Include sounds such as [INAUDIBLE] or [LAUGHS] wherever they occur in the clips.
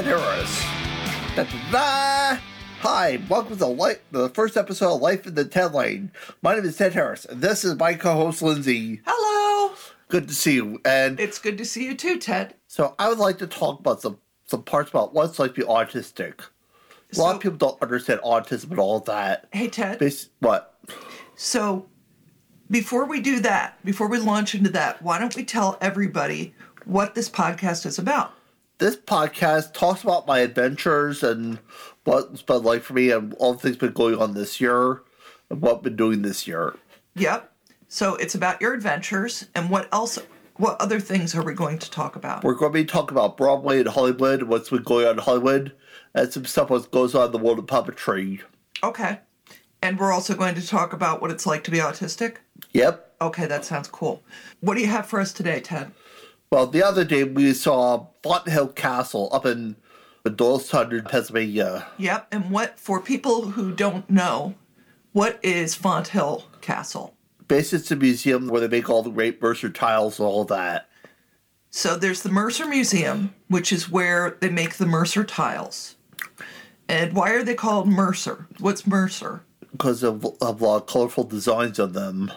Ted Harris. Da-da-da! Hi, welcome to the, first episode of Life in the Ted Lane. My name is Ted Harris, and this is my co-host Lindsay. Hello. Good to see you. And It's good to see you too, Ted. so I would like to talk about some some parts about what it's like to be autistic. A lot of people don't understand autism and all that. Hey, Ted. Bas- what? So, before we do that, before we launch into that, why don't we tell everybody what this podcast is about? This podcast talks about my adventures and what it's been like for me and all the things been going on this year and what I've been doing this year. Yep. So it's about your adventures and what else? What other things are we going to talk about? We're going to be talking about Broadway and Hollywood, what's been going on in Hollywood, and some stuff what goes on in the world of puppetry. Okay. And we're also going to talk about what it's like to be autistic. Yep. Okay, that sounds cool. What do you have for us today, Ted? Well, the other day we saw Fonthill Castle up in the Doylestown, Pennsylvania. Yep. And what for people who don't know, what is Fonthill Castle? Basically, it's a museum where they make all the great Mercer tiles and all that. So there's the Mercer Museum, which is where they make the Mercer tiles. And why are they called Mercer? What's Mercer? Because of, of a lot of colorful designs on them.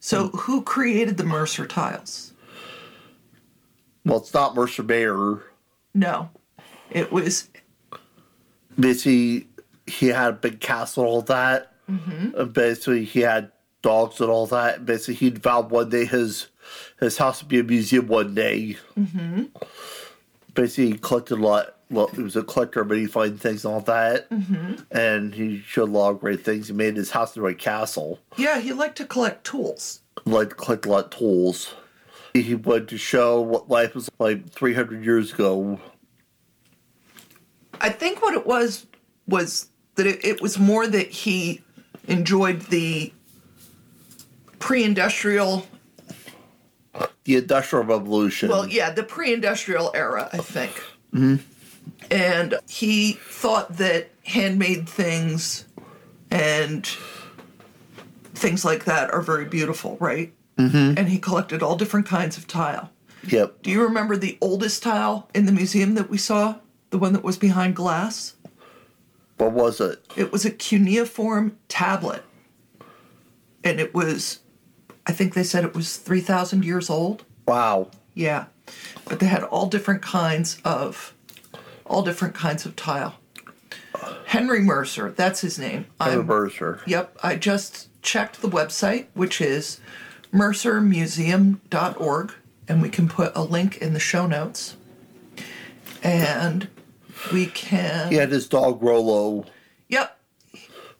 So who created the Mercer tiles? Well, it's not Mercer Mayer. No. It was Basically, he had a big castle and all that. Mm-hmm. And basically, he had dogs and all that. And basically, he found one day his his house would be a museum one day. Mm-hmm. Basically, he collected a lot. Well, he was a collector of many fine things and all that. Mm-hmm. And he showed a lot of great things. He made his house into a castle. yeah, he liked to collect tools. Like to collect a lot of tools. He wanted to show what life was like 300 years ago. I think what it was was that it, it was more that he enjoyed the pre-industrial The Industrial Revolution. Well, yeah, the pre-industrial era, I think. Mm-hmm. And he thought that handmade things and things like that are very beautiful, right? Mm-hmm. And he collected all different kinds of tile. Yep. Do you remember the oldest tile in the museum that we saw? The one that was behind glass? What was it? It was a cuneiform tablet. And it was, I think they said it was 3,000 years old. Wow. Yeah, but they had all different kinds of, all different kinds of tile. Henry Mercer, that's his name. A I'm, Mercer. yep, I just checked the website, which is mercermuseum.org, and we can put a link in the show notes. And we can. He had his dog Rolo. Yep.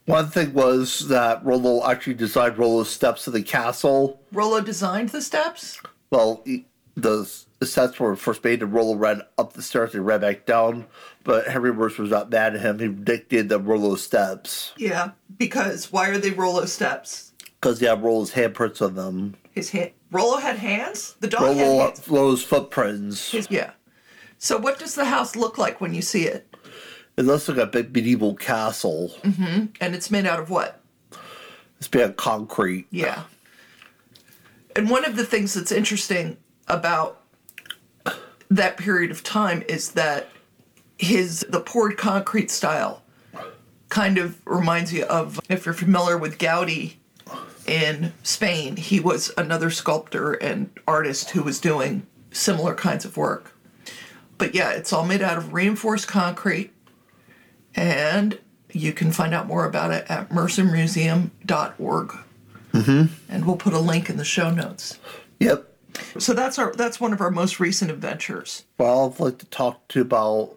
One thing was that Rolo actually designed Rolo's steps to the castle. Rolo designed the steps. Well, he, the, the steps were first made, and Rolo ran up the stairs and ran back down. But Henry Mercer was not mad at him. He dictated the Rolo steps Yeah, because why are they Rolo steps? Because had Rolo's handprints on them. His hand. Rollo had hands. The dog had Rolo, hands. Rolo's footprints. His, yeah. So what does the house look like when you see it? It looks like a big medieval castle. Mm-hmm. And it's made out of what? It's made out of concrete. Yeah. And one of the things that's interesting about that period of time is that his the poured concrete style kind of reminds you of if you're familiar with Gaudi in Spain, he was another sculptor and artist who was doing similar kinds of work. But yeah, it's all made out of reinforced concrete and you can find out more about it at mercermuseum.org. Mm-hmm. And we'll put a link in the show notes. Yep. So that's our that's one of our most recent adventures. Well, I'd like to talk to you about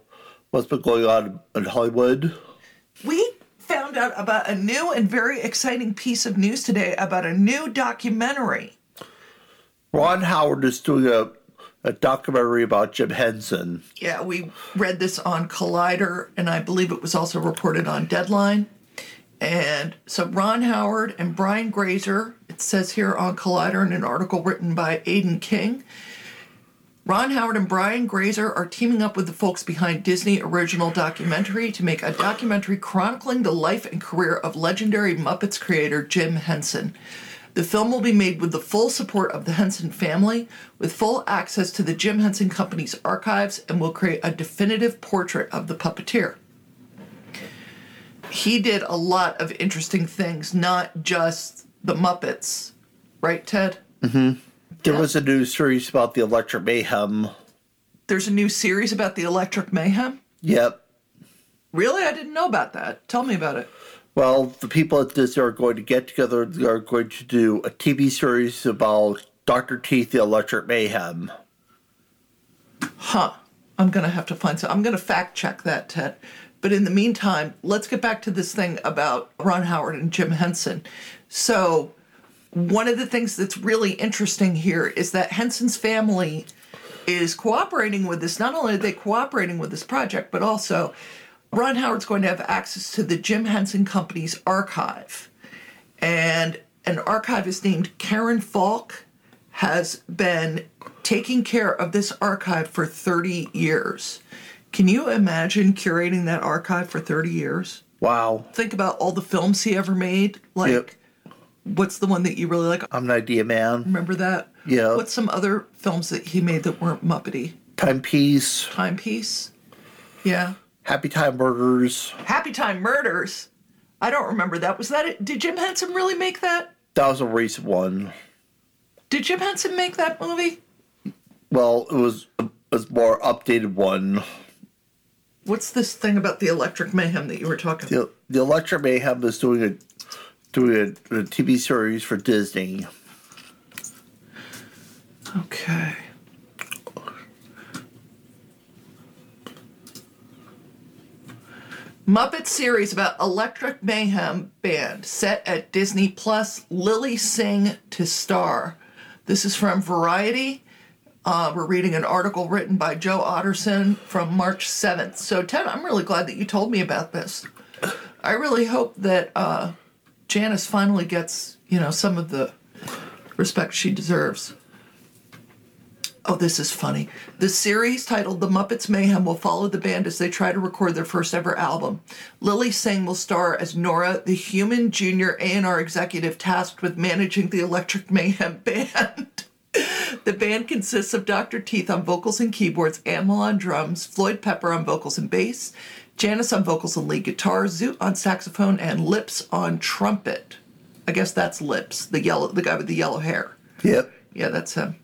what's been going on in Hollywood. Found out about a new and very exciting piece of news today about a new documentary. Ron Howard is doing a, a documentary about Jim Henson. Yeah, we read this on Collider, and I believe it was also reported on Deadline. And so Ron Howard and Brian Grazer, it says here on Collider in an article written by Aidan King. Ron Howard and Brian Grazer are teaming up with the folks behind Disney Original Documentary to make a documentary chronicling the life and career of legendary Muppets creator Jim Henson. The film will be made with the full support of the Henson family, with full access to the Jim Henson Company's archives, and will create a definitive portrait of the puppeteer. He did a lot of interesting things, not just the Muppets, right, Ted? Mm-hmm. There Yeah. was a new series about the Electric Mayhem. There's a new series about the Electric Mayhem. Yep. Really? I didn't know about that. Tell me about it. Well, the people at Disney are going to get together. They are going to do a TV series about Dr. Teeth, the Electric Mayhem. Huh. I'm going to have to find some. I'm going to fact check that, Ted. But in the meantime, let's get back to this thing about Ron Howard and Jim Henson. So, one of the things that's really interesting here is that Henson's family is cooperating with this. Not only are they cooperating with this project, but also Ron Howard's going to have access to the Jim Henson Company's archive. And an archivist named Karen Falk has been taking care of this archive for 30 years. Can you imagine curating that archive for 30 years? Wow. Think about all the films he ever made. Like, Yep. What's the one that you really like? I'm an idea man. Remember that? Yeah. What's some other films that he made that weren't Muppety? Timepiece, Timepiece? Yeah. Happy Time Murders. Happy Time Murders. I don't remember that. Was that it? Did Jim Henson really make that? That was a recent one. Did Jim Henson make that movie? Well, it was it was more updated one. What's this thing about the Electric Mayhem that you were talking about? The, the Electric Mayhem is doing doing a, a TV series for Disney. Okay. Muppet series about Electric Mayhem band set at Disney Plus. Lilly Singh to star. This is from Variety. Uh, we're reading an article written by Joe Otterson from March 7th. So, Ted, I'm really glad that you told me about this. I really hope that uh, Janice finally gets, you know, some of the respect she deserves. Oh, this is funny. The series titled The Muppets Mayhem will follow the band as they try to record their first ever album. Lilly Singh will star as Nora, the human junior A&R executive tasked with managing the Electric Mayhem [LAUGHS] band. the band consists of Dr. Teeth on vocals and keyboards, Animal on drums, Floyd Pepper on vocals and bass, Janice on vocals and lead guitar, Zoot on saxophone, and Lips on trumpet. I guess that's Lips, the yellow, the guy with the yellow hair. Yep. Yeah, that's him.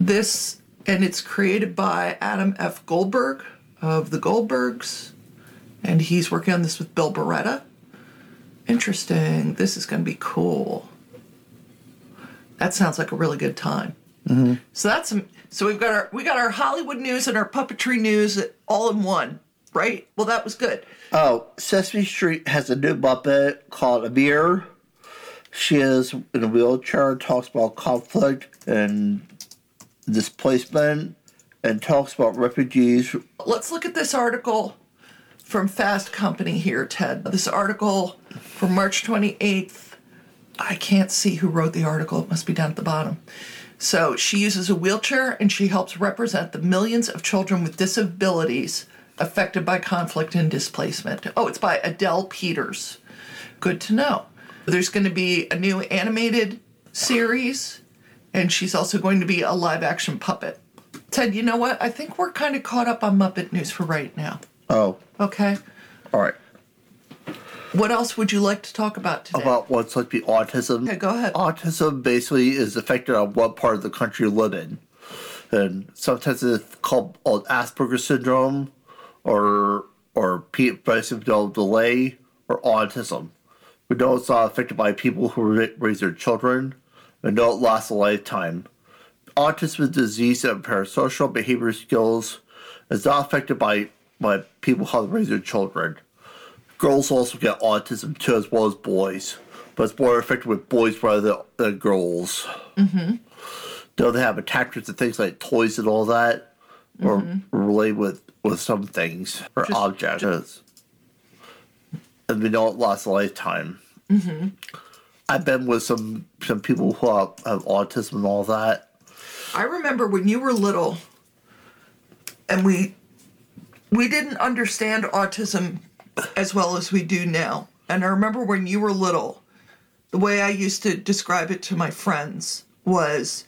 This, and it's created by Adam F. Goldberg of the Goldbergs, and he's working on this with Bill Barretta. Interesting. This is going to be cool. That sounds like a really good time. Mm-hmm. So that's. So we've got our we got our Hollywood news and our puppetry news all in one, right? Well, that was good. Oh, Sesame Street has a new Muppet called Ameera. She is in a wheelchair talks about conflict and displacement and talks about refugees. Let's look at this article from Fast Company here, Ted. This article from March 28th. I can't see who wrote the article. It must be down at the bottom. So she uses a wheelchair and she helps represent the millions of children with disabilities affected by conflict and displacement. Oh, it's by Adele Peters. Good to know. There's going to be a new animated series, and she's also going to be a live action puppet. Ted, you know what? I think we're kind of caught up on Muppet news for right now. Oh, Okay. all right. What else would you like to talk about today? About what's like the autism. Okay, go ahead. Autism basically is affected on what part of the country you live in. And sometimes it's called Asperger's syndrome or or developmental delay or autism. We know it's not affected by people who raise their children and know it lasts a lifetime. Autism is a disease that impairs social behavior skills. It's not affected by, by people how to raise their children. Girls also get autism too, as well as boys, but it's more affected with boys rather than, girls. Mm-hmm. Though they have attachments to things like toys and all that, or related with, with some things or Just- objects. and we know it lasts a lifetime. Mm-hmm. I've been with some some people who have, have autism and all that. I remember when you were little and we we didn't understand autism as well as we do now. And I remember when you were little, the way I used to describe it to my friends was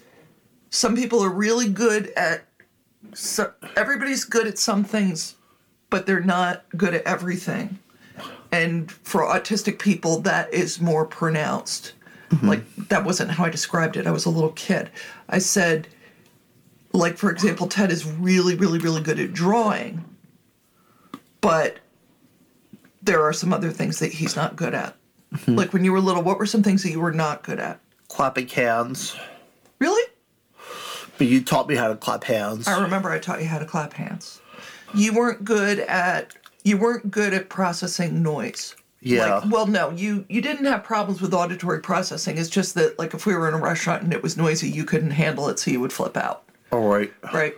some people are really good at so everybody's good at some things but they're not good at everything. And for autistic people that is more pronounced. Mm-hmm. Like that wasn't how i described it. I was a little kid. I said like for example ted is really really really good at drawing but there are some other things that he's not good at mm-hmm. like when you were little what were some things that you were not good at Clapping hands. really But you taught me how to clap hands. I remember I taught you how to clap hands. You weren't good at you weren't good at processing noise. Yeah. Like, well, no, you you didn't have problems with auditory processing. It's just that like if we were in a restaurant and it was noisy, you couldn't handle it, so you would flip out, All right. right?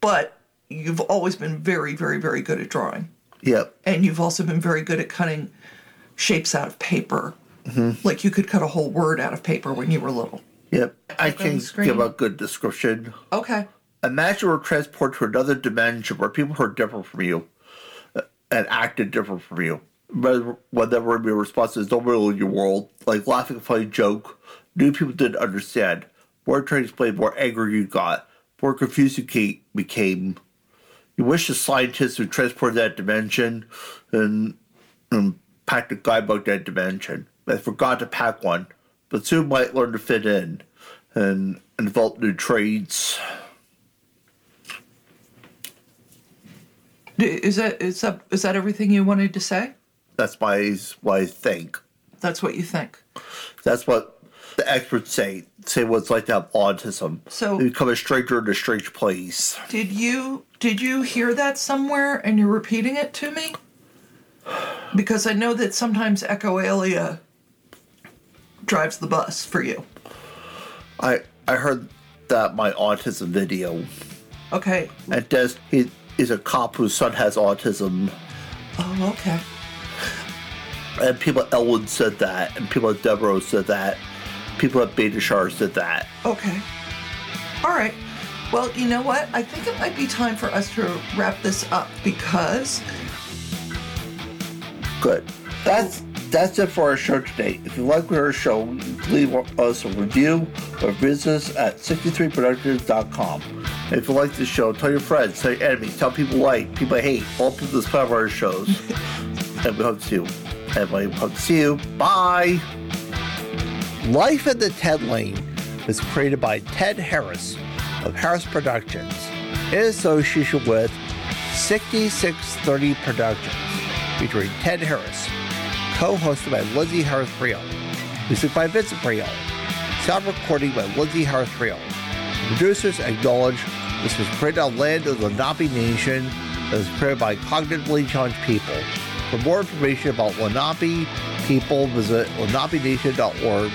But you've always been very, very, very good at drawing, Yep. and you've also been very good at cutting shapes out of paper. Mm-hmm. Like you could cut a whole word out of paper when you were little. Yep. I can give a good description. Okay. Imagine we're transported to another dimension where people are different from you uh, and acted different from you. Whether whatever your response is, don't really in your world. Like laughing a funny joke, new people didn't understand. More trying to explain, more angry you got, more confused you became. You wish the scientists who transported that dimension and, and packed a guidebook that dimension. They forgot to pack one, but soon might learn to fit in and, and develop new trades. Is that is that is that everything you wanted to say? That's my what I think. That's what you think. That's what the experts say. Say what it's like to have autism. So- you become a stranger in a strange place. Did you did you hear that somewhere and you're repeating it to me? Because I know that sometimes echolalia drives the bus for you. I I heard that my autism video. Okay. And Des he is a cop whose son has autism. Oh, okay. And people at Elwood said that, and people at Devereux said that, people at Beta Shar said that. Okay. All right. Well, you know what? I think it might be time for us to wrap this up because Good. That's that's it for our show today. If you like our show, leave us a review or visit us at 63productions.com. And if you like the show, tell your friends, tell your enemies, tell people like, people you hate, all people that's part of our shows. [LAUGHS] and we hope to see you. And we hope to see you. Bye. Life at the Ted Lane was created by Ted Harris of Harris Productions in association with 6630 Productions, featuring Ted Harris, co-hosted by Lindsay Harris Friel, music by Vincent Friel, sound recording by Lindsay Harris Friel. Producers acknowledge this was created on land of the Lenape Nation that was created by cognitively challenged people. For more information about Lenape people, visit lenapenation.org.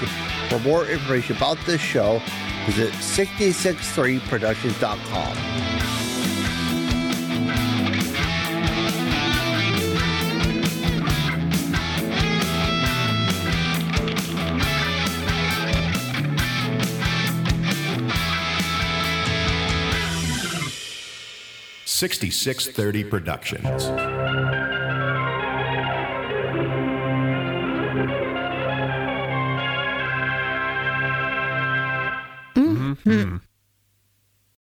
For more information about this show, visit 663productions.com. Sixty-six thirty Productions.